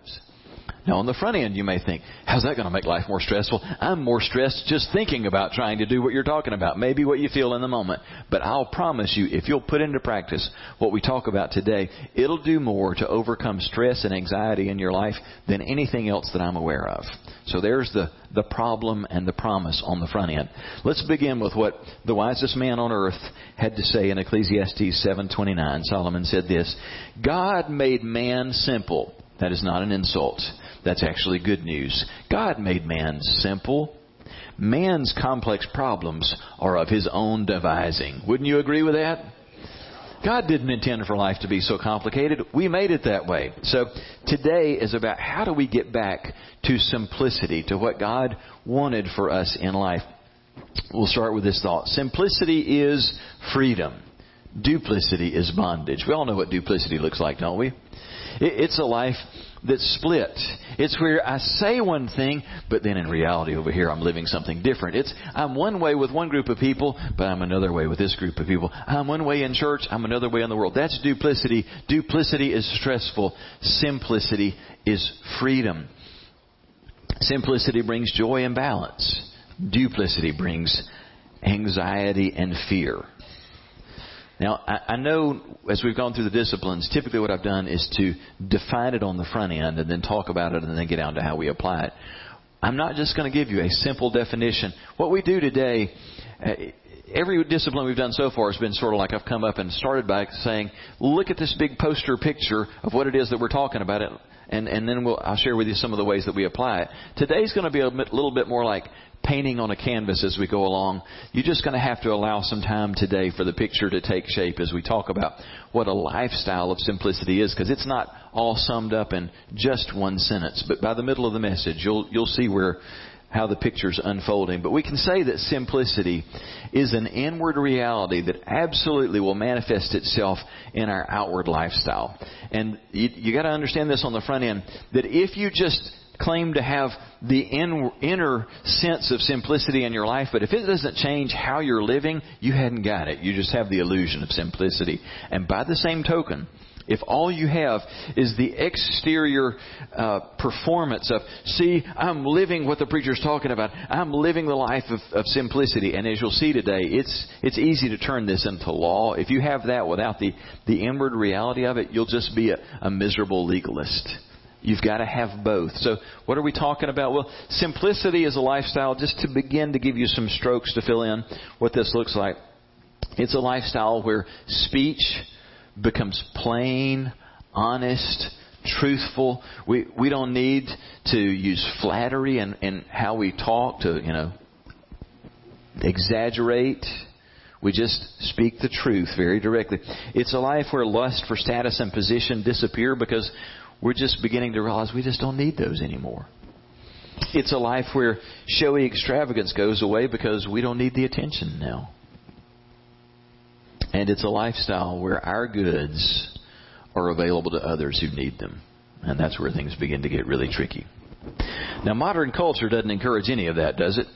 lives. Now, on the front end, you may think, how's that going to make life more stressful? I'm more stressed just thinking about trying to do what you're talking about, maybe what you feel in the moment. But I'll promise you, if you'll put into practice what we talk about today, it'll do more to overcome stress and anxiety in your life than anything else that I'm aware of. So there's the, the problem and the promise on the front end. Let's begin with what the wisest man on earth had to say in Ecclesiastes 7:29. Solomon said this, God made man simple. That is not an insult. That's actually good news. God made man simple. Man's complex problems are of his own devising. Wouldn't you agree with that? God didn't intend for life to be so complicated. We made it that way. So today is about how do we get back to simplicity, to what God wanted for us in life. We'll start with this thought. Simplicity is freedom. Duplicity is bondage. We all know what duplicity looks like, don't we? It's a life that's split. It's where I say one thing, but then in reality over here I'm living something different. It's I'm one way with one group of people, but I'm another way with this group of people. I'm one way in church, I'm another way in the world. That's duplicity. Duplicity is stressful. Simplicity is freedom. Simplicity brings joy and balance. Duplicity brings anxiety and fear. Now, I, I know as we've gone through the disciplines, typically what I've done is to define it on the front end and then talk about it and then get down to how we apply it. I'm not just going to give you a simple definition. What we do today, uh, every discipline we've done so far has been sort of like I've come up and started by saying, look at this big poster picture of what it is that we're talking about. And, and then we'll, I'll share with you some of the ways that we apply it. Today's going to be a bit, little bit more like painting on a canvas as we go along. You're just going to have to allow some time today for the picture to take shape as we talk about what a lifestyle of simplicity is, because it's not all summed up in just one sentence. But by the middle of the message, you'll you'll see where how the picture's unfolding. But we can say that simplicity is an inward reality that absolutely will manifest itself in our outward lifestyle. And you, you got to understand this on the front end that if you just claim to have the in, inner sense of simplicity in your life, but if it doesn't change how you're living, you hadn't got it. You just have the illusion of simplicity. And by the same token, if all you have is the exterior uh, performance of, see, I'm living what the preacher's talking about. I'm living the life of, of simplicity. And as you'll see today, it's it's easy to turn this into law. If you have that without the the inward reality of it, you'll just be a, a miserable legalist. You've got to have both. So, what are we talking about? Well, simplicity is a lifestyle. Just to begin to give you some strokes to fill in what this looks like, it's a lifestyle where speech becomes plain, honest, truthful. We we don't need to use flattery in, in how we talk to you know exaggerate. We just speak the truth very directly. It's a life where lust for status and position disappear because we're just beginning to realize we just don't need those anymore. It's a life where showy extravagance goes away because we don't need the attention now. And it's a lifestyle where our goods are available to others who need them. And that's where things begin to get really tricky. Now, modern culture doesn't encourage any of that, does it?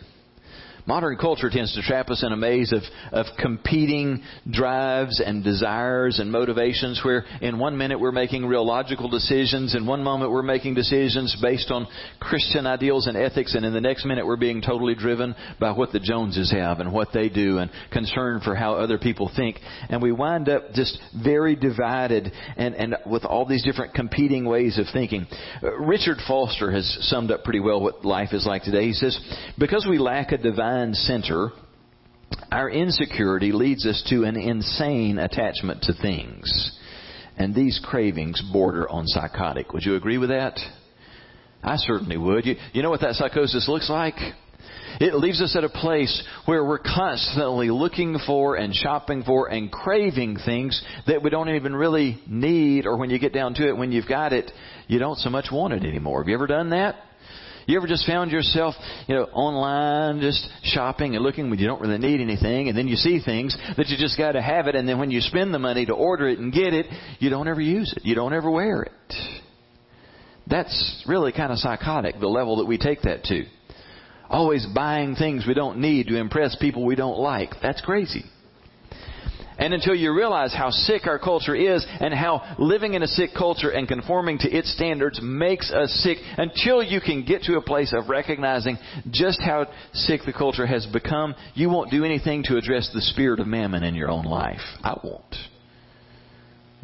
Modern culture tends to trap us in a maze of, of competing drives and desires and motivations where in one minute we're making real logical decisions, in one moment we're making decisions based on Christian ideals and ethics, and in the next minute we're being totally driven by what the Joneses have and what they do and concern for how other people think. And we wind up just very divided and, and with all these different competing ways of thinking. Richard Foster has summed up pretty well what life is like today. He says, because we lack a divine divine center, our insecurity leads us to an insane attachment to things. And these cravings border on psychotic. Would you agree with that? I certainly would. You, you know what that psychosis looks like? It leaves us at a place where we're constantly looking for and shopping for and craving things that we don't even really need, or when you get down to it, when you've got it, you don't so much want it anymore. Have you ever done that? You ever just found yourself, you know, online just shopping and looking when you don't really need anything and then you see things that you just gotta have it and then when you spend the money to order it and get it, you don't ever use it. You don't ever wear it. That's really kind of psychotic, the level that we take that to. Always buying things we don't need to impress people we don't like. That's crazy. And until you realize how sick our culture is and how living in a sick culture and conforming to its standards makes us sick, until you can get to a place of recognizing just how sick the culture has become, you won't do anything to address the spirit of mammon in your own life. I won't.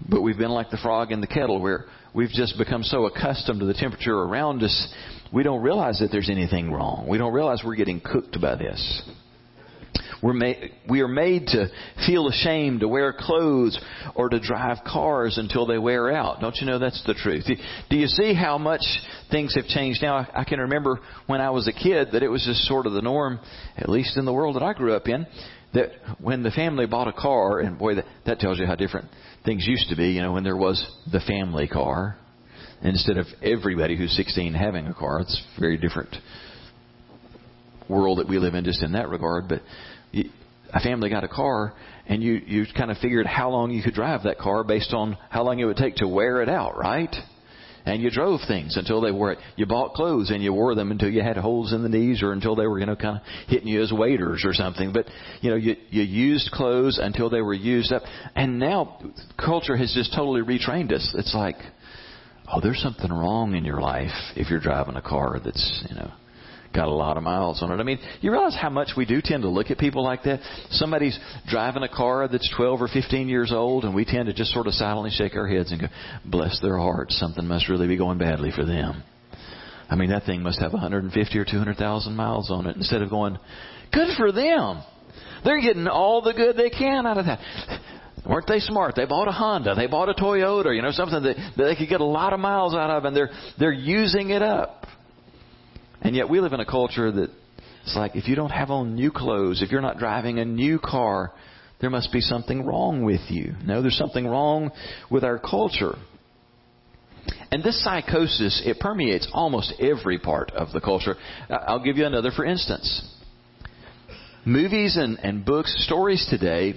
But we've been like the frog in the kettle where we've just become so accustomed to the temperature around us, we don't realize that there's anything wrong. We don't realize we're getting cooked by this. We're made, we are made to feel ashamed to wear clothes or to drive cars until they wear out. Don't you know that's the truth? Do you see how much things have changed now? I can remember when I was a kid that it was just sort of the norm, at least in the world that I grew up in, that when the family bought a car, and boy, that, that tells you how different things used to be, you know, when there was the family car, instead of everybody who's 16 having a car. It's a very different world that we live in just in that regard. But a family got a car, and you you kind of figured how long you could drive that car based on how long it would take to wear it out, right? And you drove things until they wore it. You bought clothes and you wore them until you had holes in the knees or until they were, you know, kind of hitting you as waiters or something. But, you know, you, you used clothes until they were used up. And now culture has just totally retrained us. It's like, oh, there's something wrong in your life if you're driving a car that's, you know, got a lot of miles on it. I mean, you realize how much we do tend to look at people like that? Somebody's driving a car that's 12 or 15 years old, and we tend to just sort of silently shake our heads and go, bless their hearts, something must really be going badly for them. I mean, that thing must have 150 or 200,000 miles on it instead of going, good for them. They're getting all the good they can out of that. Weren't they smart? They bought a Honda, they bought a Toyota, you know, something that, that they could get a lot of miles out of, and they're they're using it up. And yet we live in a culture that it's like if you don't have on new clothes, if you're not driving a new car, there must be something wrong with you. No, there's something wrong with our culture. And this psychosis, it permeates almost every part of the culture. I'll give you another for instance. Movies and, and books, stories today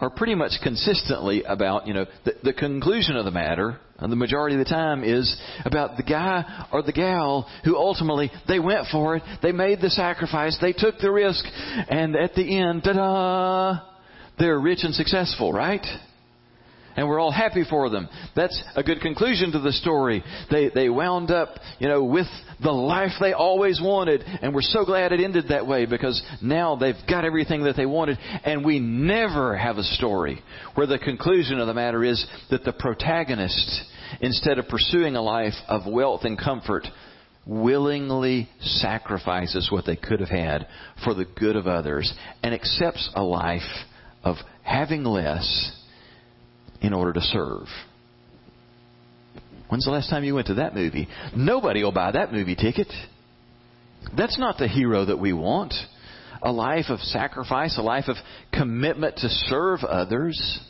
are pretty much consistently about, you know, the, the conclusion of the matter, and the majority of the time is about the guy or the gal who ultimately they went for it, they made the sacrifice, they took the risk, and at the end, ta-da, they're rich and successful, right? And we're all happy for them. That's a good conclusion to the story. They, they wound up, you know, with the life they always wanted, and we're so glad it ended that way because now they've got everything that they wanted, and we never have a story where the conclusion of the matter is that the protagonist, instead of pursuing a life of wealth and comfort, willingly sacrifices what they could have had for the good of others and accepts a life of having less in order to serve. When's the last time you went to that movie? Nobody will buy that movie ticket. That's not the hero that we want. A life of sacrifice, a life of commitment to serve others.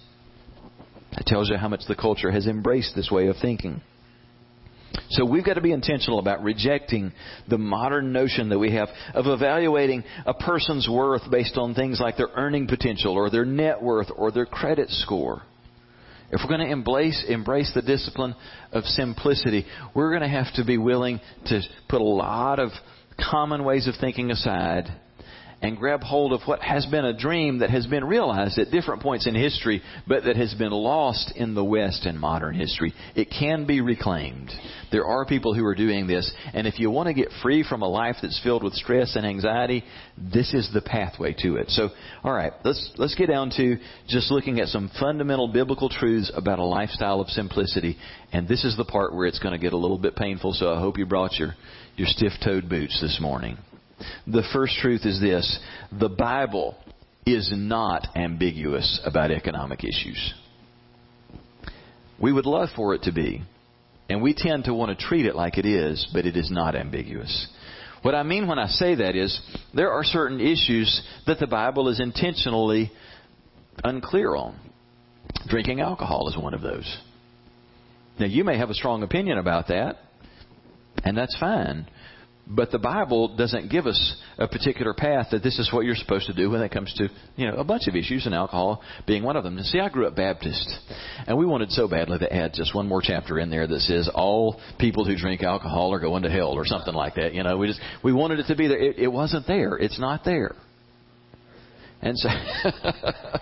That tells you how much the culture has embraced this way of thinking. So we've got to be intentional about rejecting the modern notion that we have of evaluating a person's worth based on things like their earning potential or their net worth or their credit score. If we're going to embrace, embrace the discipline of simplicity, we're going to have to be willing to put a lot of common ways of thinking aside and grab hold of what has been a dream that has been realized at different points in history, but that has been lost in the West in modern history. It can be reclaimed. There are people who are doing this, and if you want to get free from a life that's filled with stress and anxiety, this is the pathway to it. So, all right, let's let's get down to just looking at some fundamental biblical truths about a lifestyle of simplicity, and this is the part where it's going to get a little bit painful. So I hope you brought your your stiff-toed boots this morning. The first truth is this the Bible is not ambiguous about economic issues. We would love for it to be, and we tend to want to treat it like it is, but it is not ambiguous. What I mean when I say that is there are certain issues that the Bible is intentionally unclear on. Drinking alcohol is one of those. Now, you may have a strong opinion about that, and that's fine. But the Bible doesn't give us a particular path that this is what you're supposed to do when it comes to, you know, a bunch of issues and alcohol being one of them. See, I grew up Baptist, and we wanted so badly to add just one more chapter in there that says all people who drink alcohol are going to hell or something like that. You know, we just we wanted it to be there. It, it wasn't there. It's not there. And so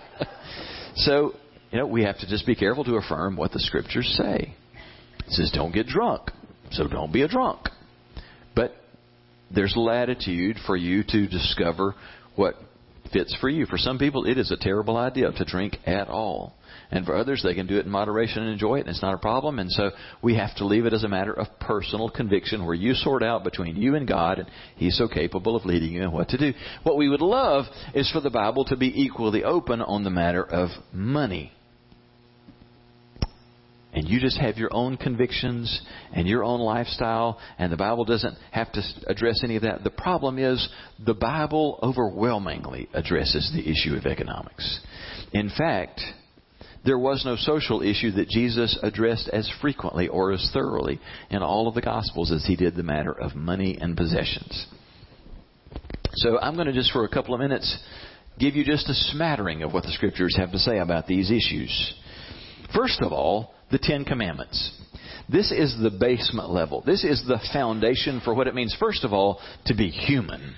So, you know, we have to just be careful to affirm what the scriptures say. It says, don't get drunk. So don't be a drunk. There's latitude for you to discover what fits for you. For some people, it is a terrible idea to drink at all. And for others, they can do it in moderation and enjoy it, and it's not a problem. And so we have to leave it as a matter of personal conviction where you sort out between you and God, and He's so capable of leading you in what to do. What we would love is for the Bible to be equally open on the matter of money and you just have your own convictions and your own lifestyle, and the Bible doesn't have to address any of that. The problem is the Bible overwhelmingly addresses the issue of economics. In fact, there was no social issue that Jesus addressed as frequently or as thoroughly in all of the Gospels as he did the matter of money and possessions. So I'm going to just for a couple of minutes give you just a smattering of what the Scriptures have to say about these issues. First of all, the Ten Commandments. This is the basement level. This is the foundation for what it means, first of all, to be human.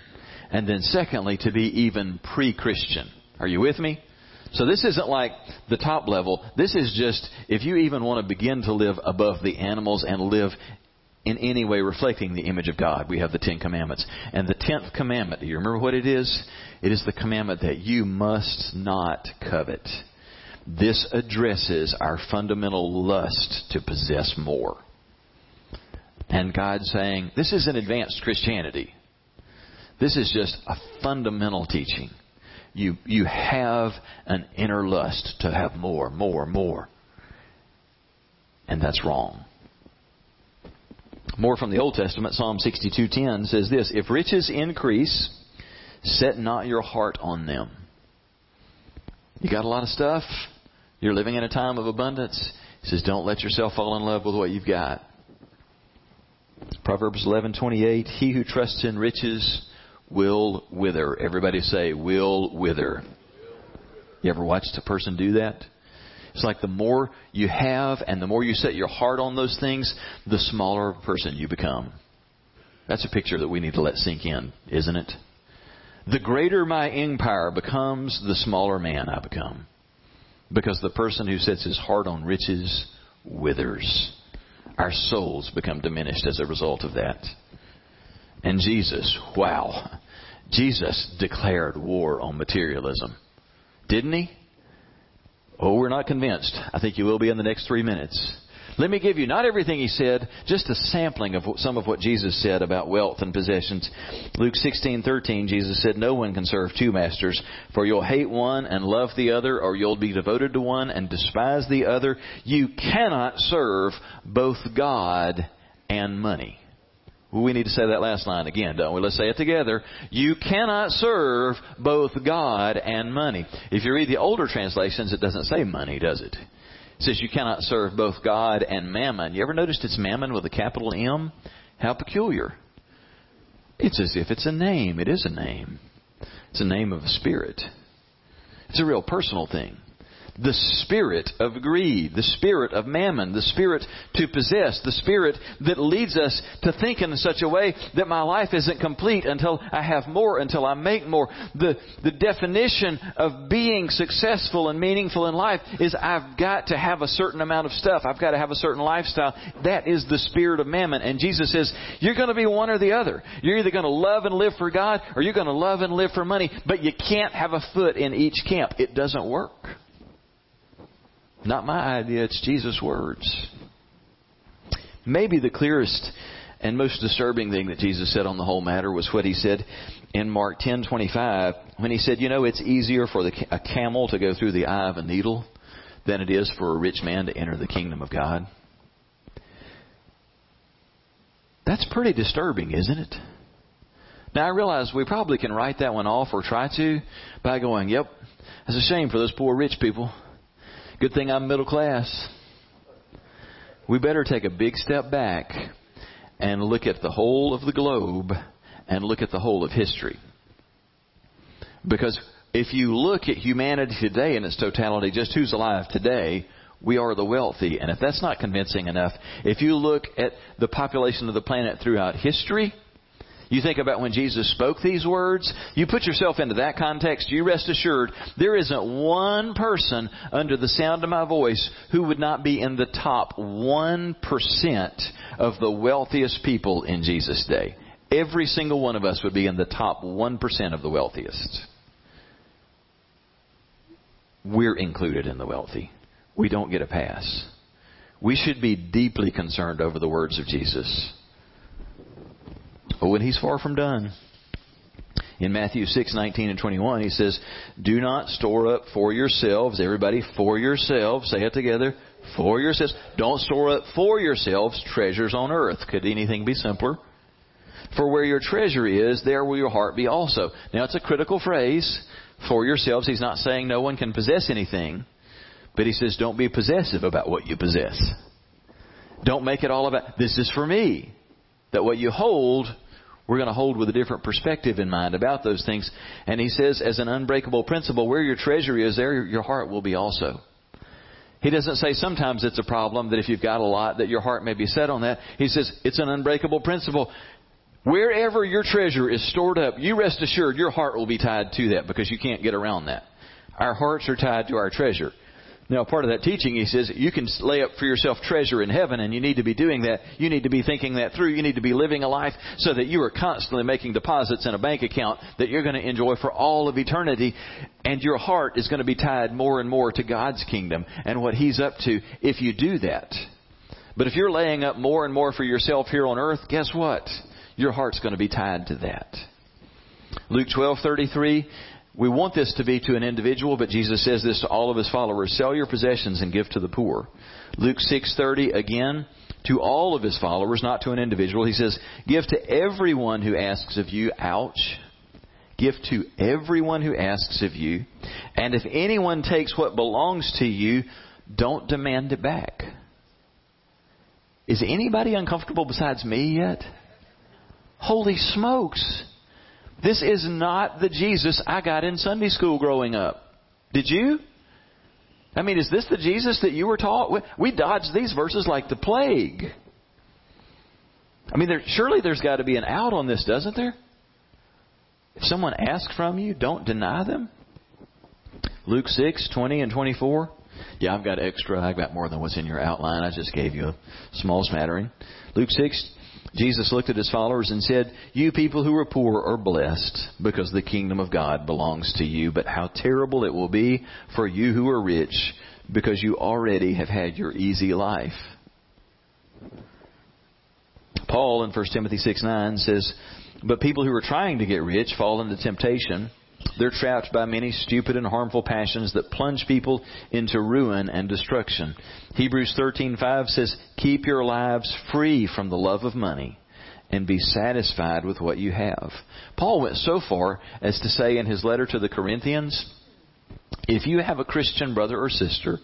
And then secondly, to be even pre-Christian. Are you with me? So this isn't like the top level. This is just if you even want to begin to live above the animals and live in any way reflecting the image of God. We have the Ten Commandments. And the tenth commandment, do you remember what it is? It is the commandment that you must not covet. This addresses our fundamental lust to possess more. And God saying, this is an advanced Christianity. This is just a fundamental teaching. You, you have an inner lust to have more, more, more. And that's wrong. More from the Old Testament, Psalm 62:10 says this, "If riches increase, set not your heart on them." You got a lot of stuff? You're living in a time of abundance. He says, don't let yourself fall in love with what you've got. Proverbs 11:28, he who trusts in riches will wither. Everybody say will wither. You ever watched a person do that? It's like the more you have and the more you set your heart on those things, the smaller person you become. That's a picture that we need to let sink in, isn't it? The greater my empire becomes, the smaller man I become. Because the person who sets his heart on riches withers. Our souls become diminished as a result of that. And Jesus, wow. Jesus declared war on materialism. Didn't he? Oh, we're not convinced. I think you will be in the next three minutes. Let me give you not everything he said, just a sampling of some of what Jesus said about wealth and possessions. Luke 16:13 Jesus said, "No one can serve two masters, for you'll hate one and love the other, or you'll be devoted to one and despise the other. You cannot serve both God and money." We need to say that last line again, don't we? Let's say it together. You cannot serve both God and money. If you read the older translations, it doesn't say money, does it? Says you cannot serve both God and mammon. You ever noticed it's mammon with a capital M? How peculiar. It's as if it's a name. It is a name. It's a name of a spirit. It's a real personal thing the spirit of greed, the spirit of mammon, the spirit to possess, the spirit that leads us to think in such a way that my life isn't complete until I have more, until I make more. The, the definition of being successful and meaningful in life is I've got to have a certain amount of stuff. I've got to have a certain lifestyle. That is the spirit of mammon. And Jesus says, you're going to be one or the other. You're either going to love and live for God or you're going to love and live for money, but you can't have a foot in each camp. It doesn't work. Not my idea, it's Jesus' words. Maybe the clearest and most disturbing thing that Jesus said on the whole matter was what he said in Mark 10:25 when he said, "You know, it's easier for the, a camel to go through the eye of a needle than it is for a rich man to enter the kingdom of God." That's pretty disturbing, isn't it? Now I realize we probably can write that one off or try to by going, "Yep, it's a shame for those poor rich people." Good thing I'm middle class. We better take a big step back and look at the whole of the globe and look at the whole of history. Because if you look at humanity today in its totality, just who's alive today, we are the wealthy. And if that's not convincing enough, if you look at the population of the planet throughout history, You think about when Jesus spoke these words, you put yourself into that context, you rest assured there isn't one person under the sound of my voice who would not be in the top 1% of the wealthiest people in Jesus' day. Every single one of us would be in the top 1% of the wealthiest. We're included in the wealthy. We don't get a pass. We should be deeply concerned over the words of Jesus. Oh, when he's far from done. In Matthew 6, 19 and 21, he says, Do not store up for yourselves, everybody, for yourselves, say it together, for yourselves. Don't store up for yourselves treasures on earth. Could anything be simpler? For where your treasure is, there will your heart be also. Now it's a critical phrase, for yourselves. He's not saying no one can possess anything. But he says, don't be possessive about what you possess. Don't make it all about, this is for me. That what you hold, we're going to hold with a different perspective in mind about those things. And he says, as an unbreakable principle, where your treasure is, there your heart will be also. He doesn't say sometimes it's a problem that if you've got a lot that your heart may be set on that. He says it's an unbreakable principle. Wherever your treasure is stored up, you rest assured your heart will be tied to that because you can't get around that. Our hearts are tied to our treasure. Now, part of that teaching, he says, you can lay up for yourself treasure in heaven, and you need to be doing that. You need to be thinking that through. You need to be living a life so that you are constantly making deposits in a bank account that you're going to enjoy for all of eternity, and your heart is going to be tied more and more to God's kingdom and what He's up to if you do that. But if you're laying up more and more for yourself here on earth, guess what? Your heart's going to be tied to that. Luke 12:33 we want this to be to an individual, but Jesus says this to all of his followers, sell your possessions and give to the poor. Luke 6:30 again, to all of his followers, not to an individual. He says, give to everyone who asks of you, ouch. Give to everyone who asks of you, and if anyone takes what belongs to you, don't demand it back. Is anybody uncomfortable besides me yet? Holy smokes. This is not the Jesus I got in Sunday school growing up. Did you? I mean, is this the Jesus that you were taught? We dodge these verses like the plague. I mean, there, surely there's got to be an out on this, doesn't there? If someone asks from you, don't deny them. Luke 6, 20 and 24. Yeah, I've got extra. I've got more than what's in your outline. I just gave you a small smattering. Luke 6, Jesus looked at his followers and said, You people who are poor are blessed because the kingdom of God belongs to you. But how terrible it will be for you who are rich because you already have had your easy life. Paul in 1 Timothy 6 9 says, But people who are trying to get rich fall into temptation they're trapped by many stupid and harmful passions that plunge people into ruin and destruction. Hebrews 13:5 says, "Keep your lives free from the love of money." and be satisfied with what you have. Paul went so far as to say in his letter to the Corinthians, if you have a Christian brother or sister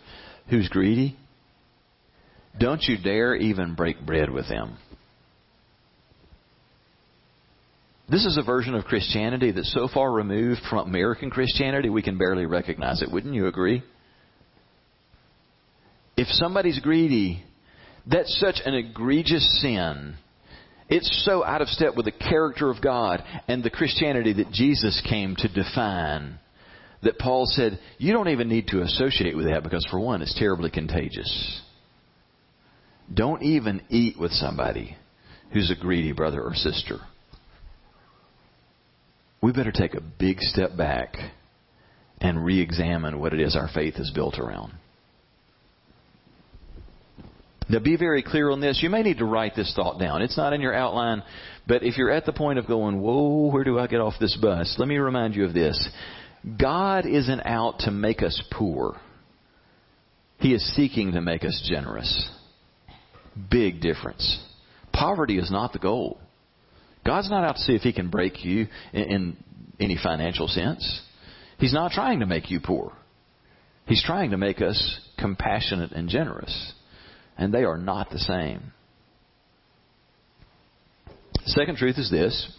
who's greedy, don't you dare even break bread with them. This is a version of Christianity that's so far removed from American Christianity we can barely recognize it. Wouldn't you agree? If somebody's greedy, that's such an egregious sin. It's so out of step with the character of God and the Christianity that Jesus came to define that Paul said, you don't even need to associate with that because, for one, it's terribly contagious. Don't even eat with somebody who's a greedy brother or sister we better take a big step back and re examine what it is our faith is built around. Now, be very clear on this. You may need to write this thought down. It's not in your outline, but if you're at the point of going, Whoa, where do I get off this bus? Let me remind you of this. God isn't out to make us poor, He is seeking to make us generous. Big difference. Poverty is not the goal. God's not out to see if He can break you in, in any financial sense. He's not trying to make you poor. He's trying to make us compassionate and generous. And they are not the same. Second truth is this.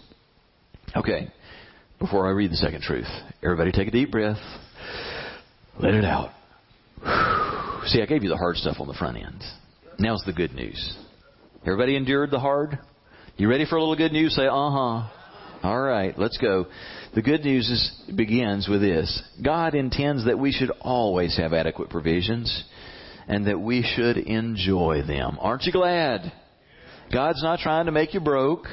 Okay, before I read the second truth, everybody take a deep breath. Let it out. See, I gave you the hard stuff on the front end. Now's the good news. Everybody endured the hard? You ready for a little good news? Say, uh huh. All right, let's go. The good news is, begins with this. God intends that we should always have adequate provisions and that we should enjoy them. Aren't you glad? God's not trying to make you broke.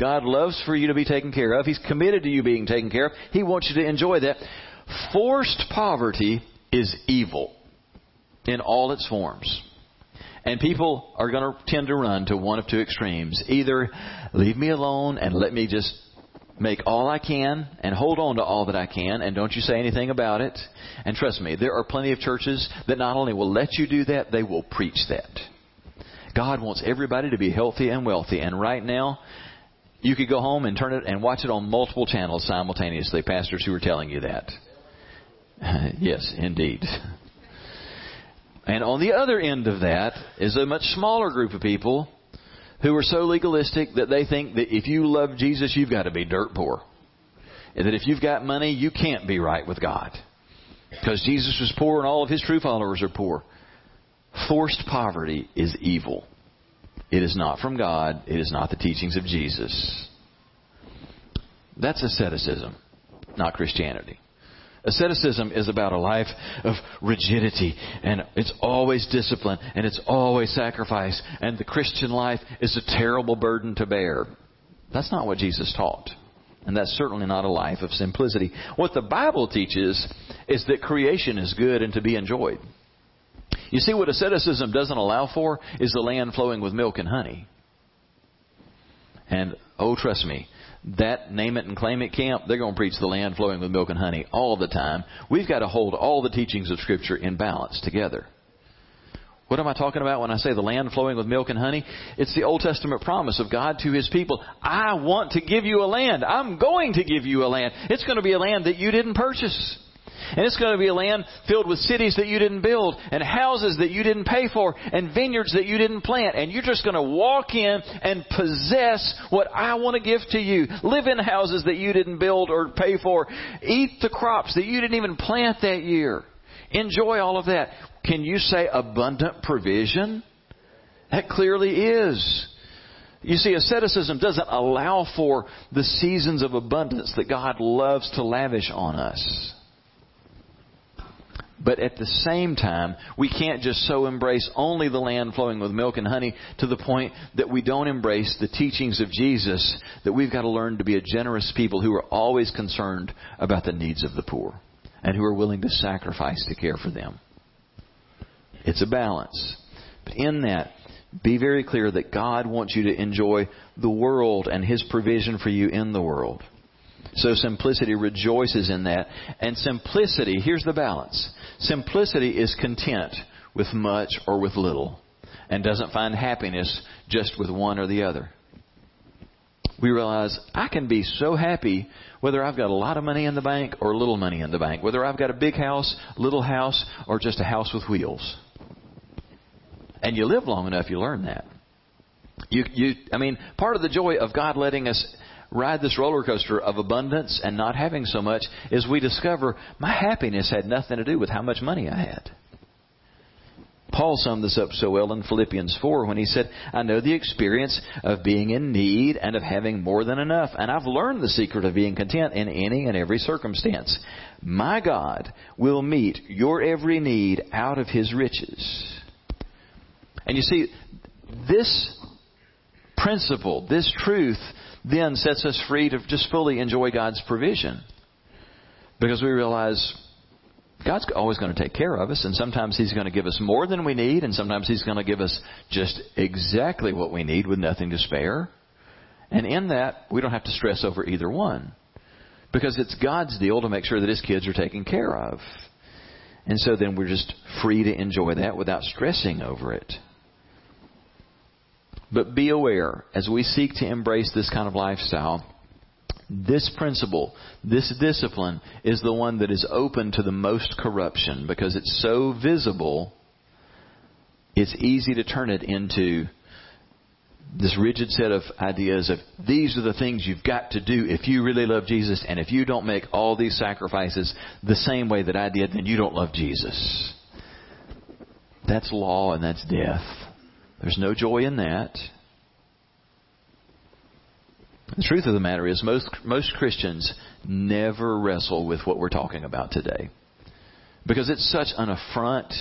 God loves for you to be taken care of. He's committed to you being taken care of. He wants you to enjoy that. Forced poverty is evil in all its forms. And people are going to tend to run to one of two extremes. Either leave me alone and let me just make all I can and hold on to all that I can and don't you say anything about it. And trust me, there are plenty of churches that not only will let you do that, they will preach that. God wants everybody to be healthy and wealthy. And right now, you could go home and turn it and watch it on multiple channels simultaneously, pastors who are telling you that. yes, indeed. And on the other end of that is a much smaller group of people who are so legalistic that they think that if you love Jesus, you've got to be dirt poor. And that if you've got money, you can't be right with God. Because Jesus was poor and all of his true followers are poor. Forced poverty is evil. It is not from God. It is not the teachings of Jesus. That's asceticism, not Christianity. Asceticism is about a life of rigidity and it's always discipline and it's always sacrifice and the Christian life is a terrible burden to bear. That's not what Jesus taught. And that's certainly not a life of simplicity. What the Bible teaches is that creation is good and to be enjoyed. You see, what asceticism doesn't allow for is the land flowing with milk and honey. And, oh, trust me, that name it and claim it camp, they're going to preach the land flowing with milk and honey all the time. We've got to hold all the teachings of Scripture in balance together. What am I talking about when I say the land flowing with milk and honey? It's the Old Testament promise of God to His people. I want to give you a land. I'm going to give you a land. It's going to be a land that you didn't purchase. And it's going to be a land filled with cities that you didn't build, and houses that you didn't pay for, and vineyards that you didn't plant. And you're just going to walk in and possess what I want to give to you. Live in houses that you didn't build or pay for. Eat the crops that you didn't even plant that year. Enjoy all of that. Can you say abundant provision? That clearly is. You see, asceticism doesn't allow for the seasons of abundance that God loves to lavish on us. But at the same time, we can't just so embrace only the land flowing with milk and honey to the point that we don't embrace the teachings of Jesus, that we've got to learn to be a generous people who are always concerned about the needs of the poor and who are willing to sacrifice to care for them. It's a balance. But in that, be very clear that God wants you to enjoy the world and His provision for you in the world. So simplicity rejoices in that. And simplicity, here's the balance. Simplicity is content with much or with little and doesn't find happiness just with one or the other. We realize I can be so happy whether I've got a lot of money in the bank or little money in the bank, whether I've got a big house, little house, or just a house with wheels. And you live long enough, you learn that. You, you, I mean, part of the joy of God letting us ride this roller coaster of abundance and not having so much is we discover my happiness had nothing to do with how much money I had. Paul summed this up so well in Philippians 4 when he said, I know the experience of being in need and of having more than enough, and I've learned the secret of being content in any and every circumstance. My God will meet your every need out of his riches. And you see, this principle, this truth, then sets us free to just fully enjoy God's provision. Because we realize God's always going to take care of us, and sometimes He's going to give us more than we need, and sometimes He's going to give us just exactly what we need with nothing to spare. And in that, we don't have to stress over either one. Because it's God's deal to make sure that His kids are taken care of. And so then we're just free to enjoy that without stressing over it. But be aware, as we seek to embrace this kind of lifestyle, this principle, this discipline, is the one that is open to the most corruption because it's so visible, it's easy to turn it into this rigid set of ideas of these are the things you've got to do if you really love Jesus, and if you don't make all these sacrifices the same way that I did, then you don't love Jesus. That's law and that's death. There's no joy in that. The truth of the matter is, most, most Christians never wrestle with what we're talking about today. Because it's such an affront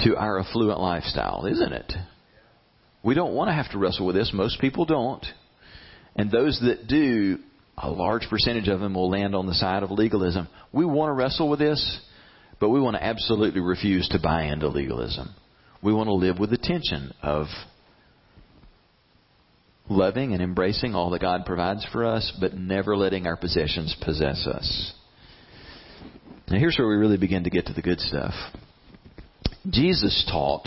to our affluent lifestyle, isn't it? We don't want to have to wrestle with this. Most people don't. And those that do, a large percentage of them will land on the side of legalism. We want to wrestle with this, but we want to absolutely refuse to buy into legalism. We want to live with the tension of loving and embracing all that God provides for us, but never letting our possessions possess us. Now, here's where we really begin to get to the good stuff. Jesus taught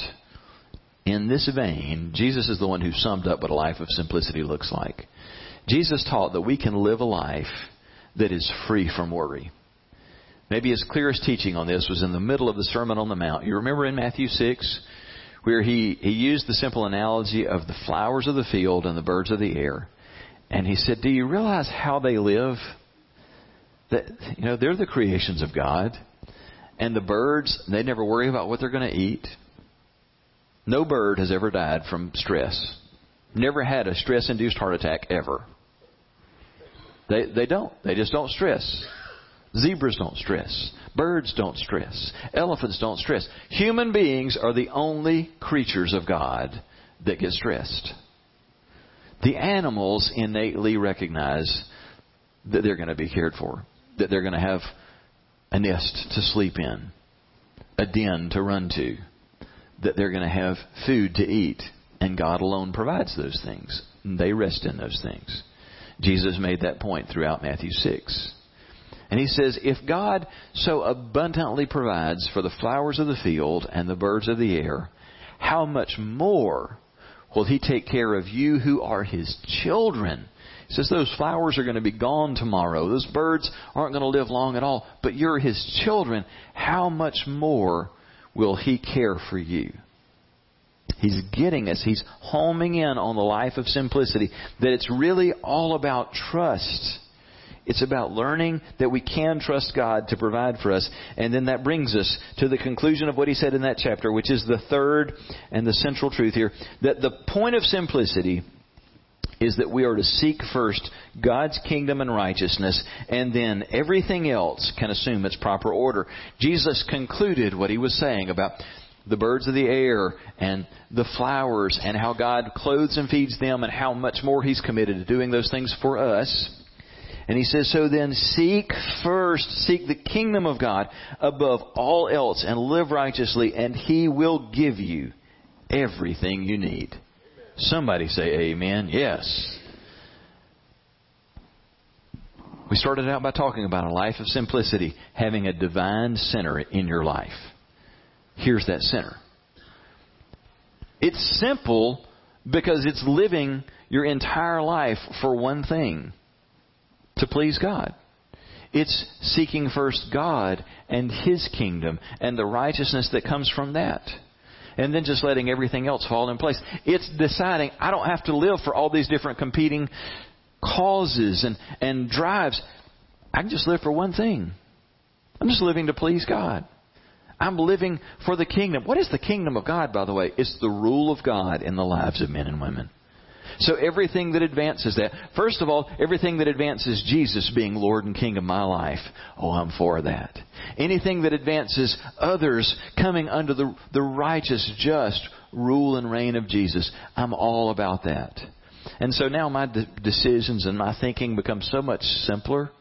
in this vein, Jesus is the one who summed up what a life of simplicity looks like. Jesus taught that we can live a life that is free from worry. Maybe his clearest teaching on this was in the middle of the Sermon on the Mount. You remember in Matthew 6, where he, he used the simple analogy of the flowers of the field and the birds of the air. And he said, Do you realize how they live? That, you know, they're the creations of God. And the birds, they never worry about what they're going to eat. No bird has ever died from stress. Never had a stress induced heart attack ever. They, they don't. They just don't stress. Zebras don't stress. Birds don't stress. Elephants don't stress. Human beings are the only creatures of God that get stressed. The animals innately recognize that they're going to be cared for, that they're going to have a nest to sleep in, a den to run to, that they're going to have food to eat, and God alone provides those things. They rest in those things. Jesus made that point throughout Matthew 6. And he says, If God so abundantly provides for the flowers of the field and the birds of the air, how much more will he take care of you who are his children? He says those flowers are going to be gone tomorrow. Those birds aren't going to live long at all. But you're his children. How much more will he care for you? He's getting us. He's homing in on the life of simplicity. That it's really all about trust. It's about learning that we can trust God to provide for us. And then that brings us to the conclusion of what he said in that chapter, which is the third and the central truth here. That the point of simplicity is that we are to seek first God's kingdom and righteousness, and then everything else can assume its proper order. Jesus concluded what he was saying about the birds of the air and the flowers and how God clothes and feeds them and how much more he's committed to doing those things for us. And he says, so then seek first, seek the kingdom of God above all else and live righteously and he will give you everything you need. Somebody say amen. Yes. We started out by talking about a life of simplicity, having a divine center in your life. Here's that center. It's simple because it's living your entire life for one thing to please God. It's seeking first God and His kingdom and the righteousness that comes from that. And then just letting everything else fall in place. It's deciding I don't have to live for all these different competing causes and, and drives. I can just live for one thing. I'm just living to please God. I'm living for the kingdom. What is the kingdom of God, by the way? It's the rule of God in the lives of men and women. So everything that advances that, first of all, everything that advances Jesus being Lord and King of my life, oh, I'm for that. Anything that advances others coming under the, the righteous, just rule and reign of Jesus, I'm all about that. And so now my de- decisions and my thinking become so much simpler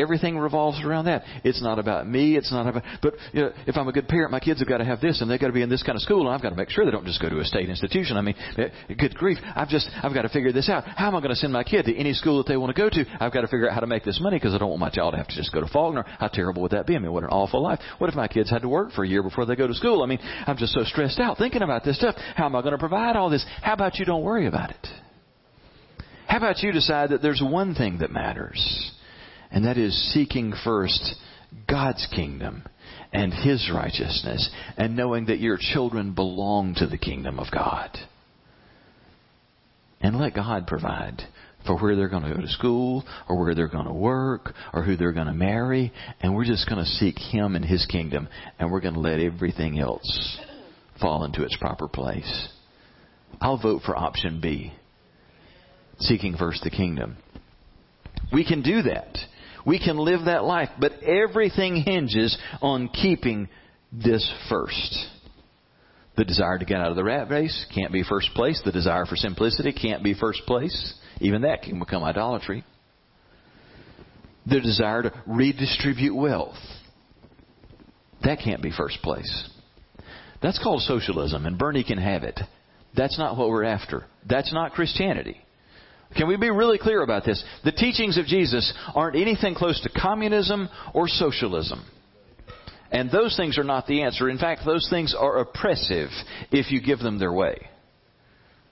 Everything revolves around that. It's not about me. It's not about, but you know, if I'm a good parent, my kids have got to have this and they've got to be in this kind of school and I've got to make sure they don't just go to a state institution. I mean, eh, good grief. I've just, I've got to figure this out. How am I going to send my kid to any school that they want to go to? I've got to figure out how to make this money because I don't want my child to have to just go to Faulkner. How terrible would that be? I mean, what an awful life. What if my kids had to work for a year before they go to school? I mean, I'm just so stressed out thinking about this stuff. How am I going to provide all this? How about you don't worry about it? How about you decide that there's one thing that matters? And that is seeking first God's kingdom and His righteousness, and knowing that your children belong to the kingdom of God. And let God provide for where they're going to go to school, or where they're going to work, or who they're going to marry, and we're just going to seek Him and His kingdom, and we're going to let everything else fall into its proper place. I'll vote for option B. seeking first the kingdom. We can do that. We can live that life, but everything hinges on keeping this first. The desire to get out of the rat race can't be first place. The desire for simplicity can't be first place. Even that can become idolatry. The desire to redistribute wealth. That can't be first place. That's called socialism, and Bernie can have it. That's not what we're after. That's not Christianity. Can we be really clear about this? The teachings of Jesus aren't anything close to communism or socialism. And those things are not the answer. In fact, those things are oppressive if you give them their way.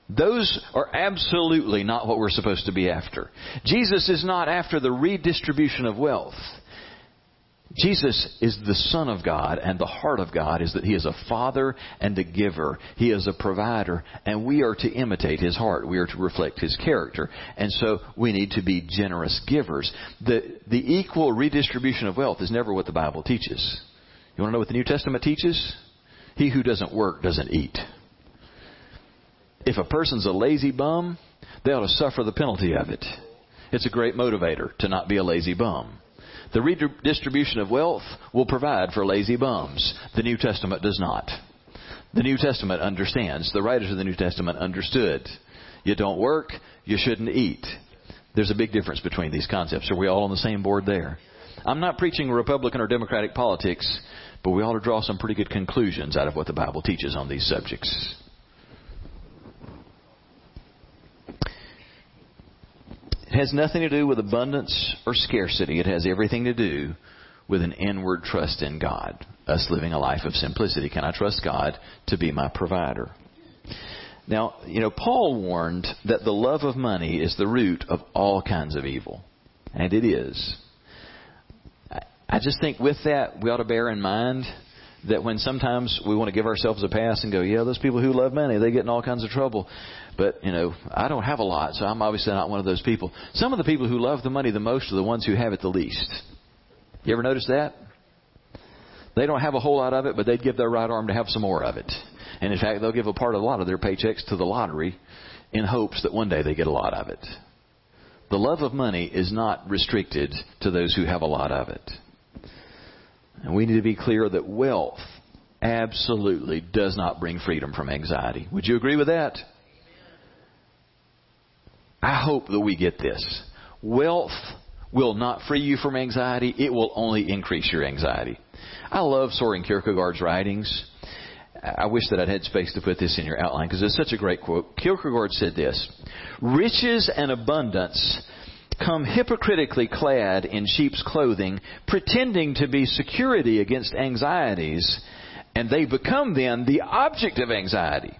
Those are absolutely not what we're supposed to be after. Jesus is not after the redistribution of wealth. Jesus is the Son of God, and the heart of God is that He is a Father and a giver. He is a provider, and we are to imitate His heart. We are to reflect His character. And so we need to be generous givers. The, the equal redistribution of wealth is never what the Bible teaches. You want to know what the New Testament teaches? He who doesn't work doesn't eat. If a person's a lazy bum, they ought to suffer the penalty of it. It's a great motivator to not be a lazy bum. The redistribution of wealth will provide for lazy bums. The New Testament does not. The New Testament understands. The writers of the New Testament understood. You don't work, you shouldn't eat. There's a big difference between these concepts. Are we all on the same board there? I'm not preaching Republican or Democratic politics, but we ought to draw some pretty good conclusions out of what the Bible teaches on these subjects. It has nothing to do with abundance or scarcity. It has everything to do with an inward trust in God. Us living a life of simplicity. Can I trust God to be my provider? Now, you know, Paul warned that the love of money is the root of all kinds of evil. And it is. I just think with that, we ought to bear in mind that when sometimes we want to give ourselves a pass and go, yeah, those people who love money, they get in all kinds of trouble. But, you know, I don't have a lot, so I'm obviously not one of those people. Some of the people who love the money the most are the ones who have it the least. You ever notice that? They don't have a whole lot of it, but they'd give their right arm to have some more of it. And in fact, they'll give a part of a lot of their paychecks to the lottery in hopes that one day they get a lot of it. The love of money is not restricted to those who have a lot of it. And we need to be clear that wealth absolutely does not bring freedom from anxiety. Would you agree with that? I hope that we get this. Wealth will not free you from anxiety, it will only increase your anxiety. I love Soren Kierkegaard's writings. I wish that I'd had space to put this in your outline because it's such a great quote. Kierkegaard said this Riches and abundance come hypocritically clad in sheep's clothing, pretending to be security against anxieties, and they become then the object of anxiety.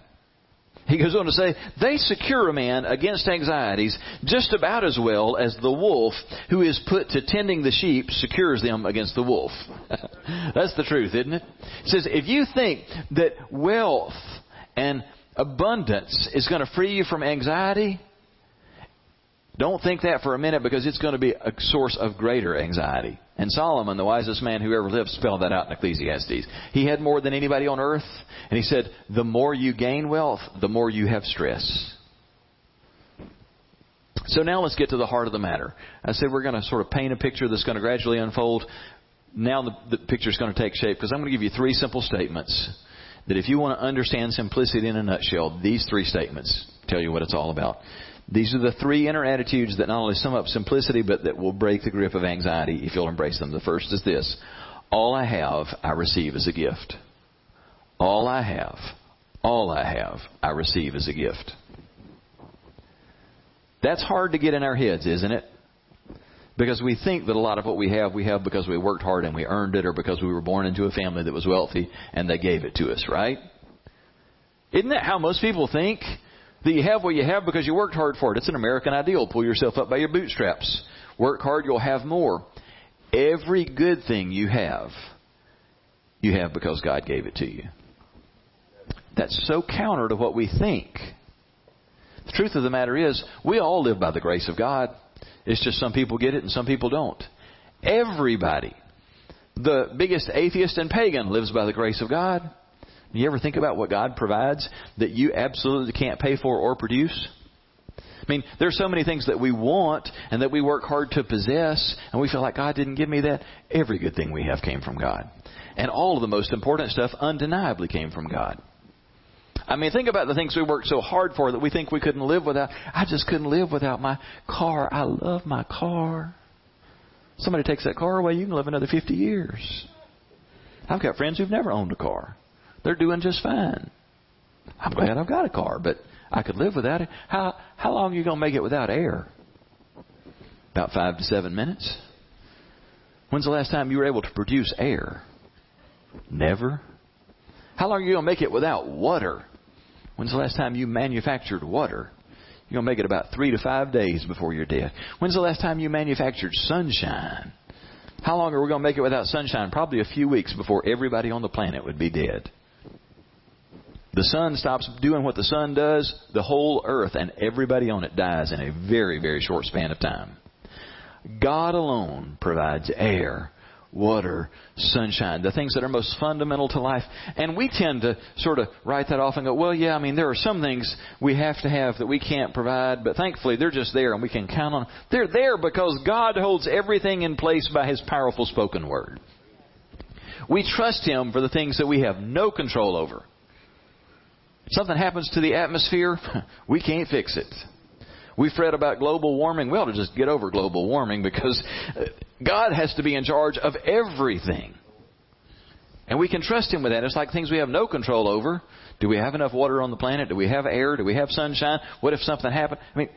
He goes on to say, they secure a man against anxieties just about as well as the wolf who is put to tending the sheep secures them against the wolf. That's the truth, isn't it? It says, if you think that wealth and abundance is going to free you from anxiety, don't think that for a minute because it's going to be a source of greater anxiety. And Solomon, the wisest man who ever lived, spelled that out in Ecclesiastes. He had more than anybody on earth. And he said, the more you gain wealth, the more you have stress. So now let's get to the heart of the matter. I said we're going to sort of paint a picture that's going to gradually unfold. Now the, the picture is going to take shape because I'm going to give you three simple statements that if you want to understand simplicity in a nutshell, these three statements tell you what it's all about. These are the three inner attitudes that not only sum up simplicity, but that will break the grip of anxiety if you'll embrace them. The first is this All I have, I receive as a gift. All I have, all I have, I receive as a gift. That's hard to get in our heads, isn't it? Because we think that a lot of what we have, we have because we worked hard and we earned it, or because we were born into a family that was wealthy and they gave it to us, right? Isn't that how most people think? That you have what you have because you worked hard for it. It's an American ideal. Pull yourself up by your bootstraps. Work hard, you'll have more. Every good thing you have, you have because God gave it to you. That's so counter to what we think. The truth of the matter is, we all live by the grace of God. It's just some people get it and some people don't. Everybody, the biggest atheist and pagan, lives by the grace of God. You ever think about what God provides that you absolutely can't pay for or produce? I mean, there's so many things that we want and that we work hard to possess, and we feel like God didn't give me that. Every good thing we have came from God. And all of the most important stuff undeniably came from God. I mean, think about the things we worked so hard for that we think we couldn't live without. I just couldn't live without my car. I love my car. Somebody takes that car away, you can live another 50 years. I've got friends who've never owned a car. They're doing just fine. I'm glad I've got a car, but I could live without it. How how long are you going to make it without air? About five to seven minutes. When's the last time you were able to produce air? Never. How long are you going to make it without water? When's the last time you manufactured water? You're going to make it about three to five days before you're dead. When's the last time you manufactured sunshine? How long are we going to make it without sunshine? Probably a few weeks before everybody on the planet would be dead. The sun stops doing what the sun does, the whole earth and everybody on it dies in a very, very short span of time. God alone provides air, water, sunshine, the things that are most fundamental to life. And we tend to sort of write that off and go, well, yeah, I mean, there are some things we have to have that we can't provide, but thankfully they're just there and we can count on them. They're there because God holds everything in place by His powerful spoken word. We trust Him for the things that we have no control over. Something happens to the atmosphere, we can't fix it. We fret about global warming. We ought to just get over global warming because uh, God has to be in charge of everything. And we can trust Him with that. It's like things we have no control over. Do we have enough water on the planet? Do we have air? Do we have sunshine? What if something happened? I mean,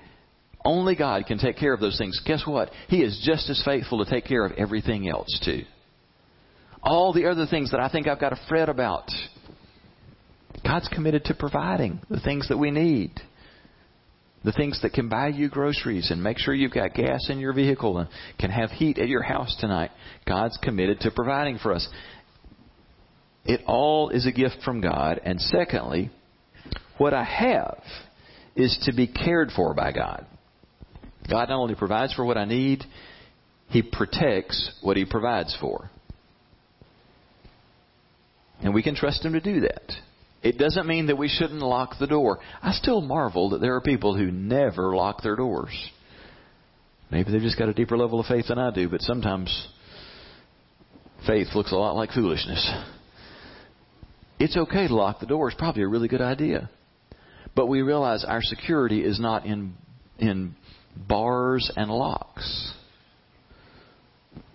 only God can take care of those things. Guess what? He is just as faithful to take care of everything else, too. All the other things that I think I've got to fret about. God's committed to providing the things that we need the things that can buy you groceries and make sure you've got gas in your vehicle and can have heat at your house tonight. God's committed to providing for us. It all is a gift from God. And secondly, what I have is to be cared for by God. God not only provides for what I need, He protects what He provides for. And we can trust Him to do that. It doesn't mean that we shouldn't lock the door. I still marvel that there are people who never lock their doors. Maybe they've just got a deeper level of faith than I do, but sometimes faith looks a lot like foolishness. It's okay to lock the door. It's probably a really good idea. But we realize our security is not in, in bars and locks.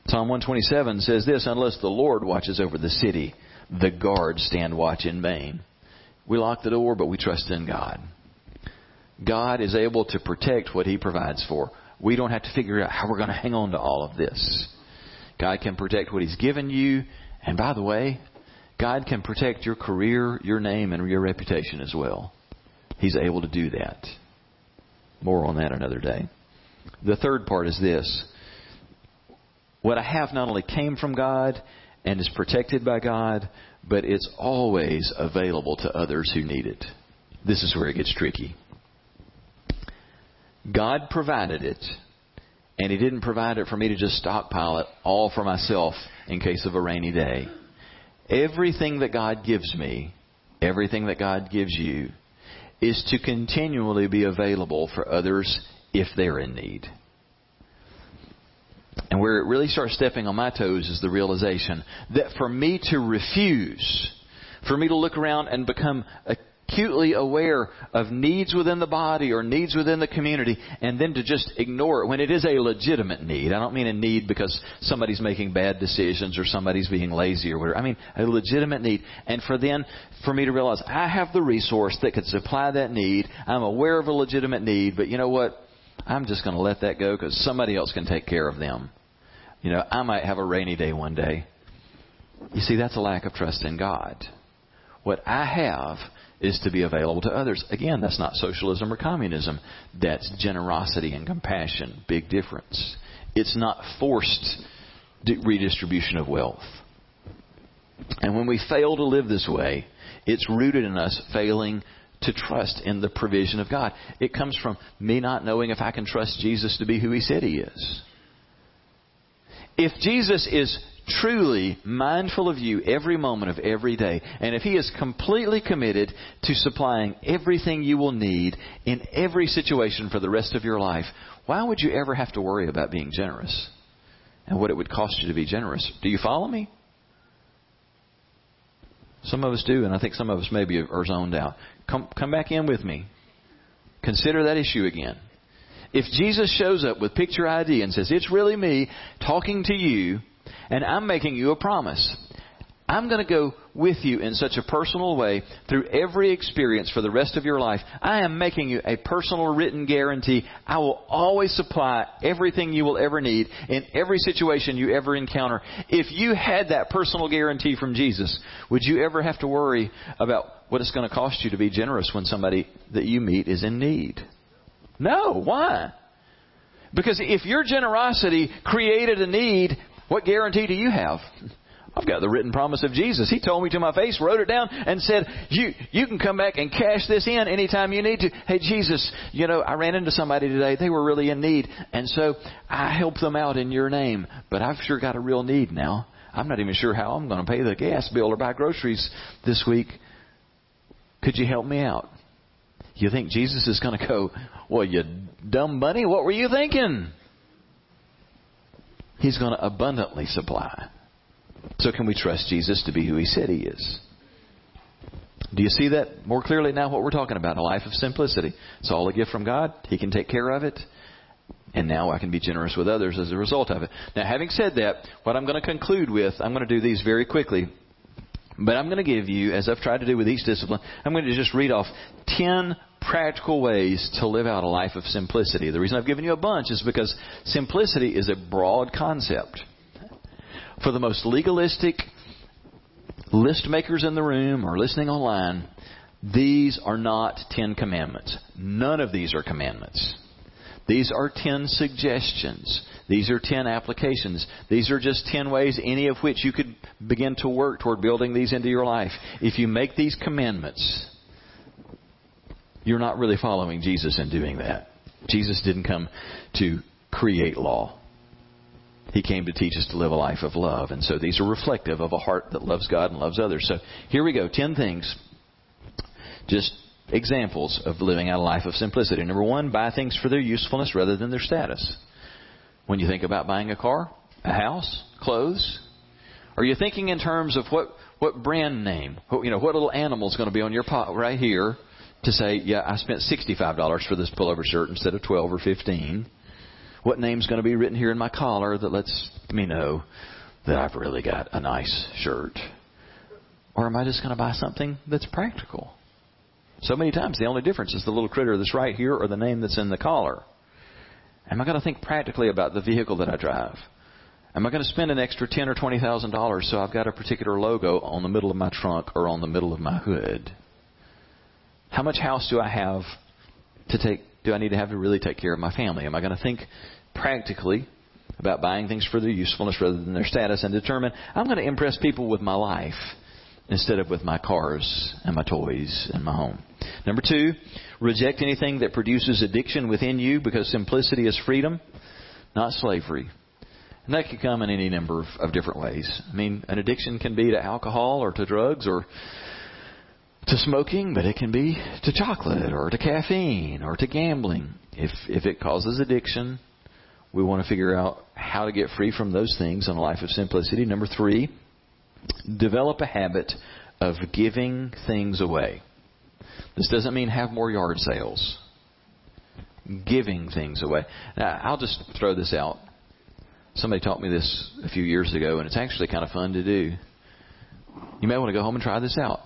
Psalm 127 says this Unless the Lord watches over the city, the guards stand watch in vain. We lock the door, but we trust in God. God is able to protect what He provides for. We don't have to figure out how we're going to hang on to all of this. God can protect what He's given you. And by the way, God can protect your career, your name, and your reputation as well. He's able to do that. More on that another day. The third part is this. What I have not only came from God and is protected by God, but it's always available to others who need it. This is where it gets tricky. God provided it, and He didn't provide it for me to just stockpile it all for myself in case of a rainy day. Everything that God gives me, everything that God gives you, is to continually be available for others if they're in need. And where it really starts stepping on my toes is the realization that for me to refuse, for me to look around and become acutely aware of needs within the body or needs within the community and then to just ignore it when it is a legitimate need. I don't mean a need because somebody's making bad decisions or somebody's being lazy or whatever. I mean a legitimate need. And for then, for me to realize I have the resource that could supply that need. I'm aware of a legitimate need, but you know what? I'm just going to let that go because somebody else can take care of them. You know, I might have a rainy day one day. You see, that's a lack of trust in God. What I have is to be available to others. Again, that's not socialism or communism. That's generosity and compassion. Big difference. It's not forced redistribution of wealth. And when we fail to live this way, it's rooted in us failing to trust in the provision of God. It comes from me not knowing if I can trust Jesus to be who He said He is. If Jesus is truly mindful of you every moment of every day, and if He is completely committed to supplying everything you will need in every situation for the rest of your life, why would you ever have to worry about being generous and what it would cost you to be generous? Do you follow me? Some of us do, and I think some of us maybe are zoned out. Come, come back in with me. Consider that issue again. If Jesus shows up with picture ID and says, It's really me talking to you, and I'm making you a promise. I'm going to go with you in such a personal way through every experience for the rest of your life. I am making you a personal written guarantee. I will always supply everything you will ever need in every situation you ever encounter. If you had that personal guarantee from Jesus, would you ever have to worry about what it's going to cost you to be generous when somebody that you meet is in need? No. Why? Because if your generosity created a need, what guarantee do you have? I've got the written promise of Jesus. He told me to my face, wrote it down, and said, "You you can come back and cash this in anytime you need to." Hey, Jesus, you know I ran into somebody today. They were really in need, and so I helped them out in your name. But I've sure got a real need now. I'm not even sure how I'm going to pay the gas bill or buy groceries this week. Could you help me out? You think Jesus is going to go, Well, you dumb bunny, what were you thinking? He's going to abundantly supply. So, can we trust Jesus to be who He said He is? Do you see that more clearly now? What we're talking about a life of simplicity. It's all a gift from God. He can take care of it. And now I can be generous with others as a result of it. Now, having said that, what I'm going to conclude with, I'm going to do these very quickly. But I'm going to give you, as I've tried to do with each discipline, I'm going to just read off 10 practical ways to live out a life of simplicity. The reason I've given you a bunch is because simplicity is a broad concept. For the most legalistic list makers in the room or listening online, these are not Ten Commandments. None of these are commandments. These are ten suggestions. These are ten applications. These are just ten ways, any of which you could begin to work toward building these into your life. If you make these commandments, you're not really following Jesus in doing that. Jesus didn't come to create law. He came to teach us to live a life of love. And so these are reflective of a heart that loves God and loves others. So here we go. Ten things. Just examples of living out a life of simplicity. Number one, buy things for their usefulness rather than their status. When you think about buying a car, a house, clothes, are you thinking in terms of what, what brand name, what, you know, what little animal is going to be on your pot right here to say, yeah, I spent $65 for this pullover shirt instead of 12 or 15. What name's going to be written here in my collar that lets me know that I've really got a nice shirt? Or am I just going to buy something that's practical? So many times the only difference is the little critter that's right here or the name that's in the collar. Am I going to think practically about the vehicle that I drive? Am I going to spend an extra ten or twenty thousand dollars so I've got a particular logo on the middle of my trunk or on the middle of my hood? How much house do I have to take? Do I need to have to really take care of my family? Am I going to think practically about buying things for their usefulness rather than their status and determine I'm going to impress people with my life instead of with my cars and my toys and my home. Number two, reject anything that produces addiction within you because simplicity is freedom, not slavery. And that can come in any number of, of different ways. I mean, an addiction can be to alcohol or to drugs or to smoking, but it can be to chocolate or to caffeine or to gambling. If if it causes addiction, we want to figure out how to get free from those things in a life of simplicity. Number three, develop a habit of giving things away. This doesn't mean have more yard sales. Giving things away. Now, I'll just throw this out. Somebody taught me this a few years ago, and it's actually kind of fun to do. You may want to go home and try this out.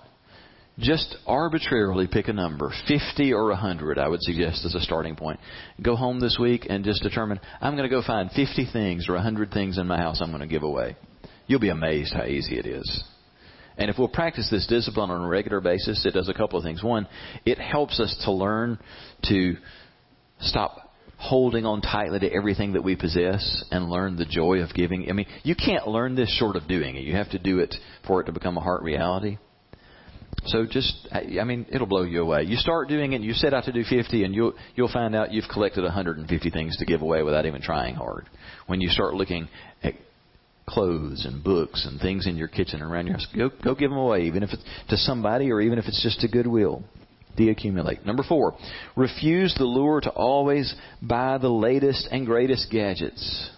Just arbitrarily pick a number, 50 or 100, I would suggest as a starting point. Go home this week and just determine, I'm going to go find 50 things or 100 things in my house I'm going to give away. You'll be amazed how easy it is. And if we'll practice this discipline on a regular basis, it does a couple of things. One, it helps us to learn to stop holding on tightly to everything that we possess and learn the joy of giving. I mean, you can't learn this short of doing it. You have to do it for it to become a heart reality. So just, I mean, it'll blow you away. You start doing it, and you set out to do 50, and you'll you'll find out you've collected 150 things to give away without even trying hard. When you start looking at clothes and books and things in your kitchen and around your house. Go, go give them away, even if it's to somebody or even if it's just to Goodwill. Deaccumulate. Number four, refuse the lure to always buy the latest and greatest gadgets.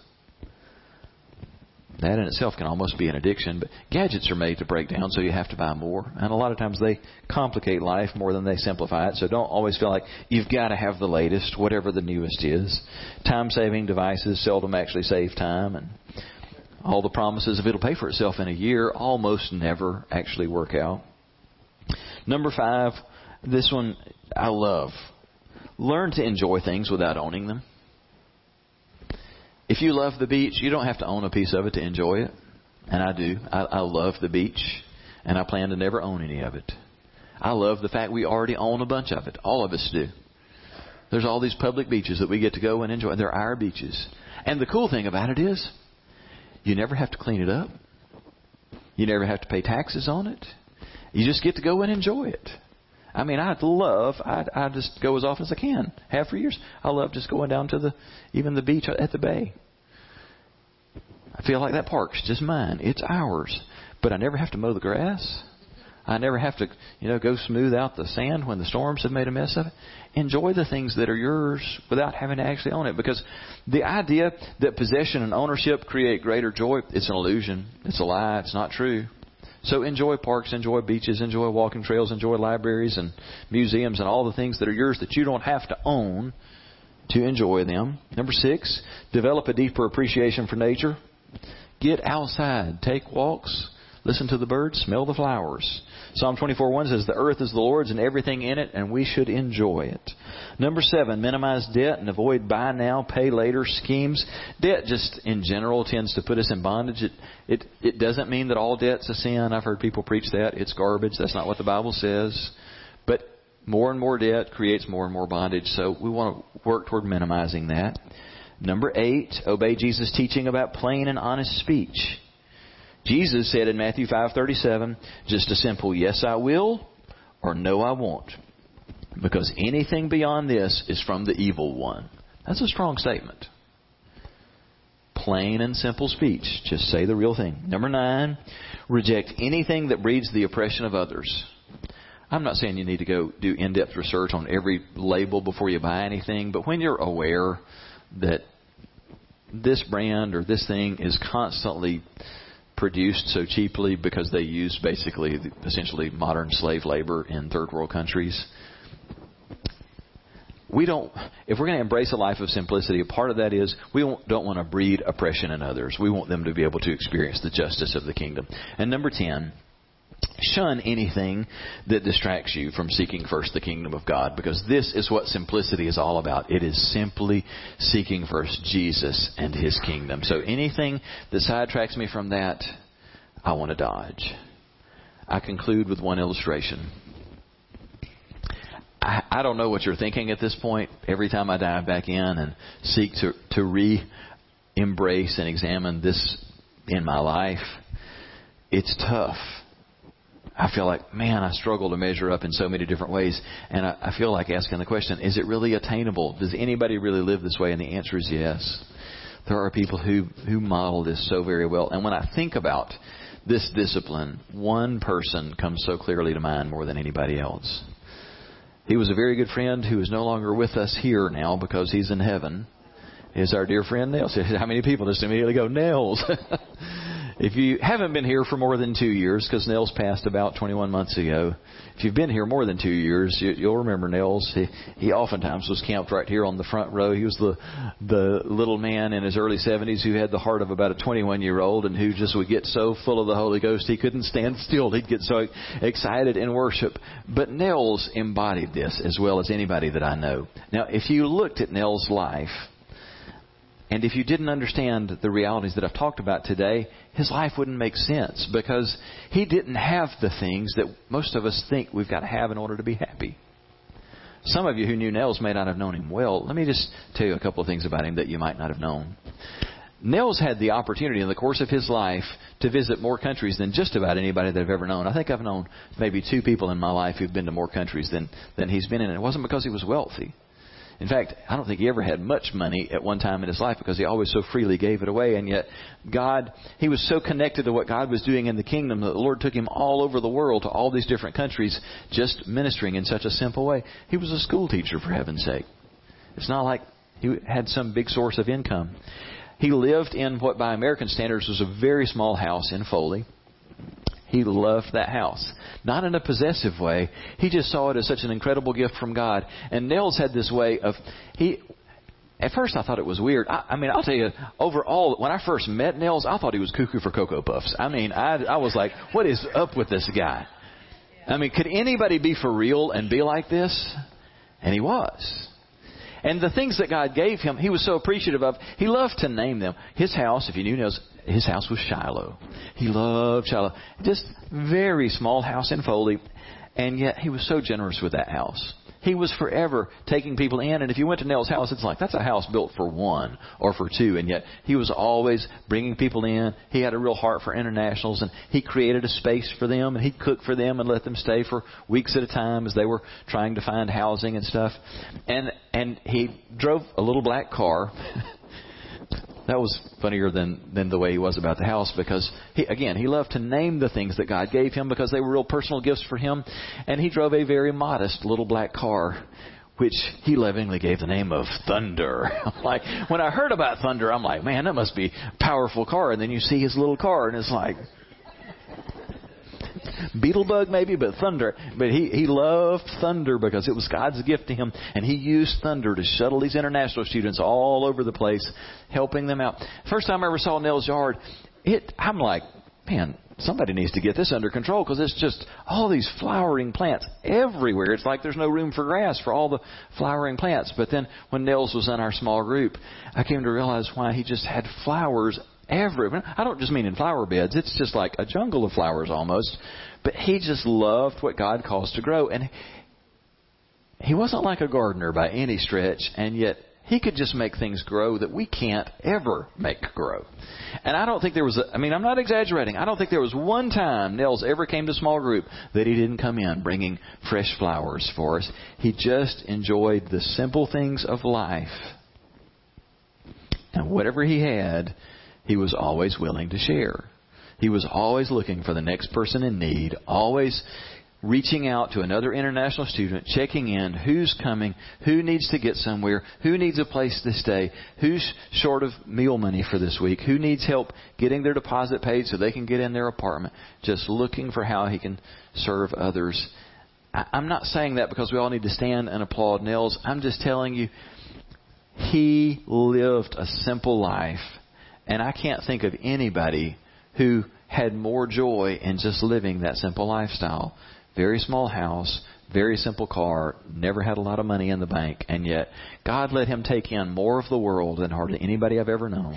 That in itself can almost be an addiction, but gadgets are made to break down, so you have to buy more. And a lot of times they complicate life more than they simplify it, so don't always feel like you've got to have the latest, whatever the newest is. Time saving devices seldom actually save time, and all the promises of it'll pay for itself in a year almost never actually work out. Number five, this one I love. Learn to enjoy things without owning them. If you love the beach, you don't have to own a piece of it to enjoy it. And I do. I, I love the beach, and I plan to never own any of it. I love the fact we already own a bunch of it. All of us do. There's all these public beaches that we get to go and enjoy. They're our beaches. And the cool thing about it is, you never have to clean it up. You never have to pay taxes on it. You just get to go and enjoy it. I mean, I'd love, I'd, i just go as often as I can. Have for years. I love just going down to the, even the beach at the bay. I feel like that park's just mine. It's ours. But I never have to mow the grass. I never have to, you know, go smooth out the sand when the storms have made a mess of it. Enjoy the things that are yours without having to actually own it. Because the idea that possession and ownership create greater joy, it's an illusion. It's a lie. It's not true. So enjoy parks, enjoy beaches, enjoy walking trails, enjoy libraries and museums and all the things that are yours that you don't have to own to enjoy them. Number six, develop a deeper appreciation for nature. Get outside, take walks, listen to the birds, smell the flowers. Psalm 24:1 says, "The earth is the Lord's and everything in it, and we should enjoy it." Number seven, minimize debt and avoid buy now, pay later schemes. Debt just in general tends to put us in bondage. It it it doesn't mean that all debt's a sin. I've heard people preach that. It's garbage. That's not what the Bible says. But more and more debt creates more and more bondage. So we want to work toward minimizing that. Number eight, obey Jesus' teaching about plain and honest speech. Jesus said in Matthew 5:37, just a simple yes I will or no I won't. Because anything beyond this is from the evil one. That's a strong statement. Plain and simple speech. Just say the real thing. Number 9, reject anything that breeds the oppression of others. I'm not saying you need to go do in-depth research on every label before you buy anything, but when you're aware that this brand or this thing is constantly produced so cheaply because they use basically essentially modern slave labor in third world countries. We don't, if we're going to embrace a life of simplicity, a part of that is we don't want to breed oppression in others. We want them to be able to experience the justice of the kingdom. And number 10, shun anything that distracts you from seeking first the kingdom of God because this is what simplicity is all about. It is simply seeking first Jesus and his kingdom. So anything that sidetracks me from that, I want to dodge. I conclude with one illustration. I, I don't know what you're thinking at this point. Every time I dive back in and seek to, to re embrace and examine this in my life, it's tough I feel like, man, I struggle to measure up in so many different ways. And I, I feel like asking the question, is it really attainable? Does anybody really live this way? And the answer is yes. There are people who, who model this so very well. And when I think about this discipline, one person comes so clearly to mind more than anybody else. He was a very good friend who is no longer with us here now because he's in heaven. Is our dear friend Nels. How many people just immediately go, Nels? If you haven't been here for more than two years, because Nels passed about 21 months ago, if you've been here more than two years, you, you'll remember Nels. He, he oftentimes was camped right here on the front row. He was the the little man in his early 70s who had the heart of about a 21 year old, and who just would get so full of the Holy Ghost he couldn't stand still. He'd get so excited in worship. But Nels embodied this as well as anybody that I know. Now, if you looked at Nels' life and if you didn't understand the realities that I've talked about today, his life wouldn't make sense because he didn't have the things that most of us think we've got to have in order to be happy. Some of you who knew Nels may not have known him well. Let me just tell you a couple of things about him that you might not have known. Nels had the opportunity in the course of his life to visit more countries than just about anybody that I've ever known. I think I've known maybe two people in my life who've been to more countries than, than he's been in. It wasn't because he was wealthy. In fact, I don't think he ever had much money at one time in his life because he always so freely gave it away. And yet, God, he was so connected to what God was doing in the kingdom that the Lord took him all over the world to all these different countries just ministering in such a simple way. He was a school teacher, for heaven's sake. It's not like he had some big source of income. He lived in what, by American standards, was a very small house in Foley. He loved that house. Not in a possessive way. He just saw it as such an incredible gift from God. And Nels had this way of, he, at first I thought it was weird. I, I mean, I'll tell you, overall, when I first met Nels, I thought he was cuckoo for Cocoa Puffs. I mean, I, I was like, what is up with this guy? I mean, could anybody be for real and be like this? And he was. And the things that God gave him, he was so appreciative of. He loved to name them. His house, if you knew, his house was Shiloh. He loved Shiloh. Just very small house in Foley, and yet he was so generous with that house. He was forever taking people in. And if you went to Nels' house, it's like that's a house built for one or for two. And yet he was always bringing people in. He had a real heart for internationals, and he created a space for them, and he cooked for them and let them stay for weeks at a time as they were trying to find housing and stuff. And and he drove a little black car. That was funnier than than the way he was about the house because he again he loved to name the things that God gave him because they were real personal gifts for him and he drove a very modest little black car which he lovingly gave the name of Thunder. like when I heard about Thunder I'm like man that must be a powerful car and then you see his little car and it's like Beetlebug maybe, but thunder. But he, he loved thunder because it was God's gift to him. And he used thunder to shuttle these international students all over the place, helping them out. First time I ever saw Nels' yard, it, I'm like, man, somebody needs to get this under control because it's just all these flowering plants everywhere. It's like there's no room for grass for all the flowering plants. But then when Nels was in our small group, I came to realize why he just had flowers everywhere. I don't just mean in flower beds. It's just like a jungle of flowers almost. But he just loved what God calls to grow. And he wasn't like a gardener by any stretch, and yet he could just make things grow that we can't ever make grow. And I don't think there was, a, I mean, I'm not exaggerating. I don't think there was one time Nels ever came to small group that he didn't come in bringing fresh flowers for us. He just enjoyed the simple things of life. And whatever he had, he was always willing to share. He was always looking for the next person in need, always reaching out to another international student, checking in who's coming, who needs to get somewhere, who needs a place to stay, who's short of meal money for this week, who needs help getting their deposit paid so they can get in their apartment, just looking for how he can serve others. I'm not saying that because we all need to stand and applaud Nels. I'm just telling you, he lived a simple life and I can't think of anybody who had more joy in just living that simple lifestyle. Very small house, very simple car, never had a lot of money in the bank, and yet God let him take in more of the world than hardly anybody I've ever known.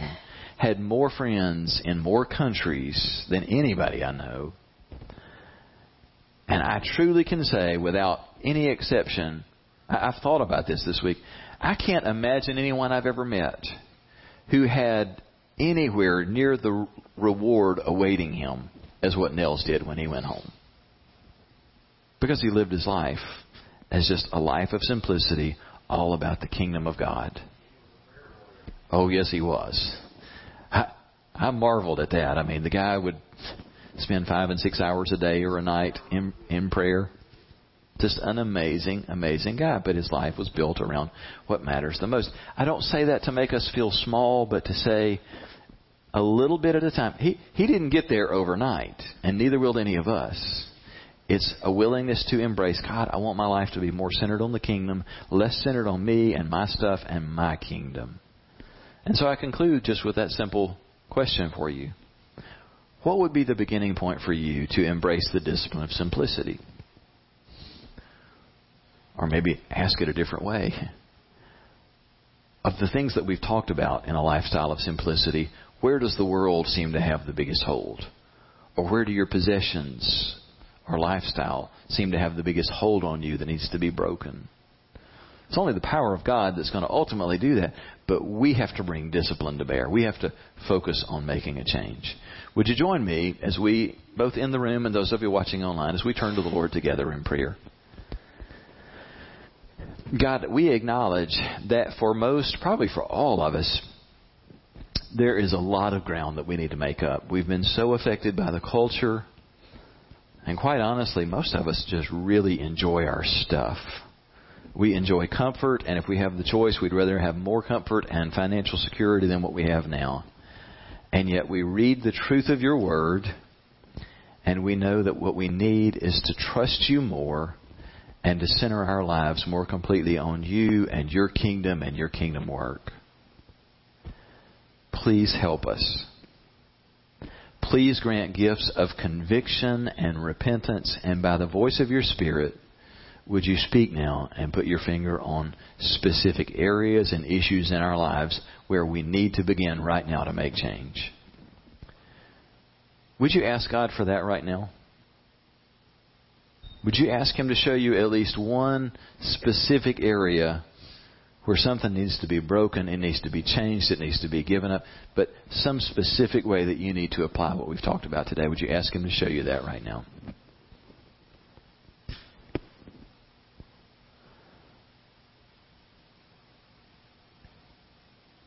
Had more friends in more countries than anybody I know. And I truly can say, without any exception, I've thought about this this week. I can't imagine anyone I've ever met who had anywhere near the reward awaiting him as what Nels did when he went home. Because he lived his life as just a life of simplicity, all about the kingdom of God. Oh, yes, he was. I, I marveled at that. I mean, the guy would spend five and six hours a day or a night in, in prayer. Just an amazing, amazing guy. But his life was built around what matters the most. I don't say that to make us feel small, but to say a little bit at a time. He, he didn't get there overnight, and neither will any of us. It's a willingness to embrace God, I want my life to be more centered on the kingdom, less centered on me and my stuff and my kingdom. And so I conclude just with that simple question for you. What would be the beginning point for you to embrace the discipline of simplicity? Or maybe ask it a different way. Of the things that we've talked about in a lifestyle of simplicity, where does the world seem to have the biggest hold? Or where do your possessions or lifestyle seem to have the biggest hold on you that needs to be broken? It's only the power of God that's going to ultimately do that, but we have to bring discipline to bear. We have to focus on making a change. Would you join me as we, both in the room and those of you watching online, as we turn to the Lord together in prayer? God, we acknowledge that for most, probably for all of us, there is a lot of ground that we need to make up. We've been so affected by the culture, and quite honestly, most of us just really enjoy our stuff. We enjoy comfort, and if we have the choice, we'd rather have more comfort and financial security than what we have now. And yet we read the truth of your word, and we know that what we need is to trust you more and to center our lives more completely on you and your kingdom and your kingdom work. Please help us. Please grant gifts of conviction and repentance, and by the voice of your Spirit, would you speak now and put your finger on specific areas and issues in our lives where we need to begin right now to make change? Would you ask God for that right now? Would you ask Him to show you at least one specific area where something needs to be broken, it needs to be changed, it needs to be given up, but some specific way that you need to apply what we've talked about today? Would you ask Him to show you that right now?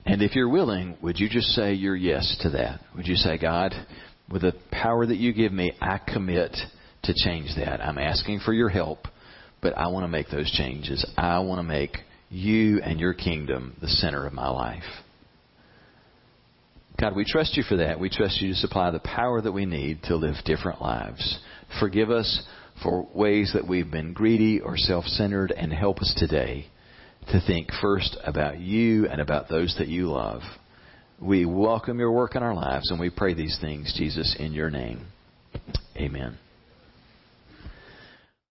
And if you're willing, would you just say your yes to that? Would you say, God, with the power that you give me, I commit to change that. I'm asking for your help, but I want to make those changes. I want to make you and your kingdom the center of my life. God, we trust you for that. We trust you to supply the power that we need to live different lives. Forgive us for ways that we've been greedy or self centered and help us today to think first about you and about those that you love. We welcome your work in our lives and we pray these things, Jesus, in your name. Amen.